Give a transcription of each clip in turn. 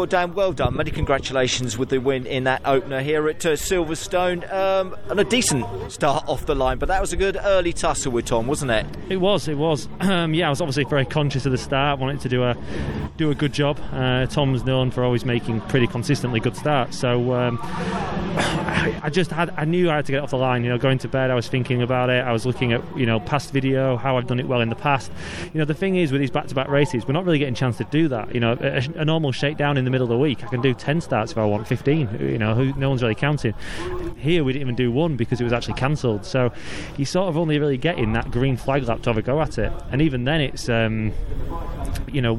Well, Dan, well done. Many congratulations with the win in that opener here at uh, Silverstone. Um, and a decent start off the line, but that was a good early tussle with Tom, wasn't it? It was. It was. Um, yeah, I was obviously very conscious of the start. Wanted to do a do a good job. Uh, Tom's known for always making pretty consistently good starts. So um, I just had. I knew I had to get off the line. You know, going to bed, I was thinking about it. I was looking at you know past video, how I've done it well in the past. You know, the thing is with these back-to-back races, we're not really getting a chance to do that. You know, a, a normal shakedown in the middle of the week, I can do 10 starts if I want, 15. You know, who, no one's really counting. Here we didn't even do one because it was actually cancelled. So you sort of only really getting that green flag lap to have a go at it. And even then, it's um, you know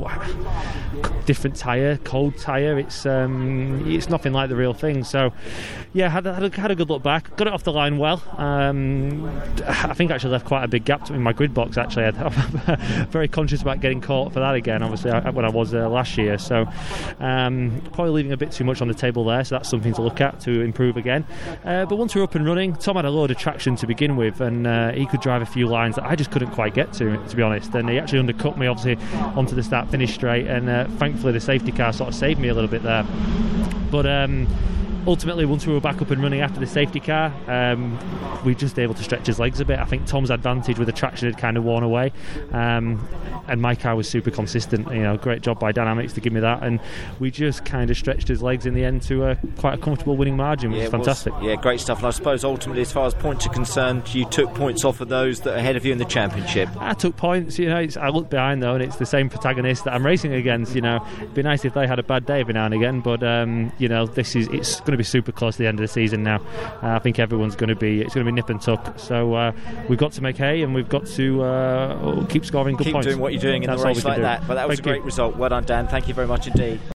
different tyre, cold tyre. It's um, it's nothing like the real thing. So yeah, had, had, a, had a good look back. Got it off the line well. Um, I think I actually left quite a big gap in my grid box. Actually, I'm very conscious about getting caught for that again. Obviously, when I was there last year. So um, probably leaving a bit too much on the table there. So that's something to look at to improve again. Uh, but once we're up and running, Tom had a load of traction to begin with, and uh, he could drive a few lines that I just couldn't quite get to, to be honest. And he actually undercut me, obviously, onto the start finish straight. And uh, thankfully, the safety car sort of saved me a little bit there. But um, ultimately, once we were back up and running after the safety car, um, we were just able to stretch his legs a bit. I think Tom's advantage with the traction had kind of worn away, um, and my car was super consistent. You know, great job by Dynamics to give me that, and we just kind of stretched his legs in the end to a quite a comfortable winning margin, which yeah, was fantastic. Was, yeah, great stuff. And I suppose ultimately, as far as points are concerned, you took points off of those that are ahead of you in the championship. I took points. You know, I look behind though, and it's the same protagonist that I'm racing against. You know, it'd be nice if they had a bad day every now and again, but um, you know, this is it's going to be super close to the end of the season now. Uh, I think everyone's going to be it's going to be nip and tuck. So uh, we've got to make hay, and we've got to uh, keep scoring good keep points. doing what you're doing in That's the race like do. that. But that was Thank a great you. result. Well done, Dan. Thank you very much indeed.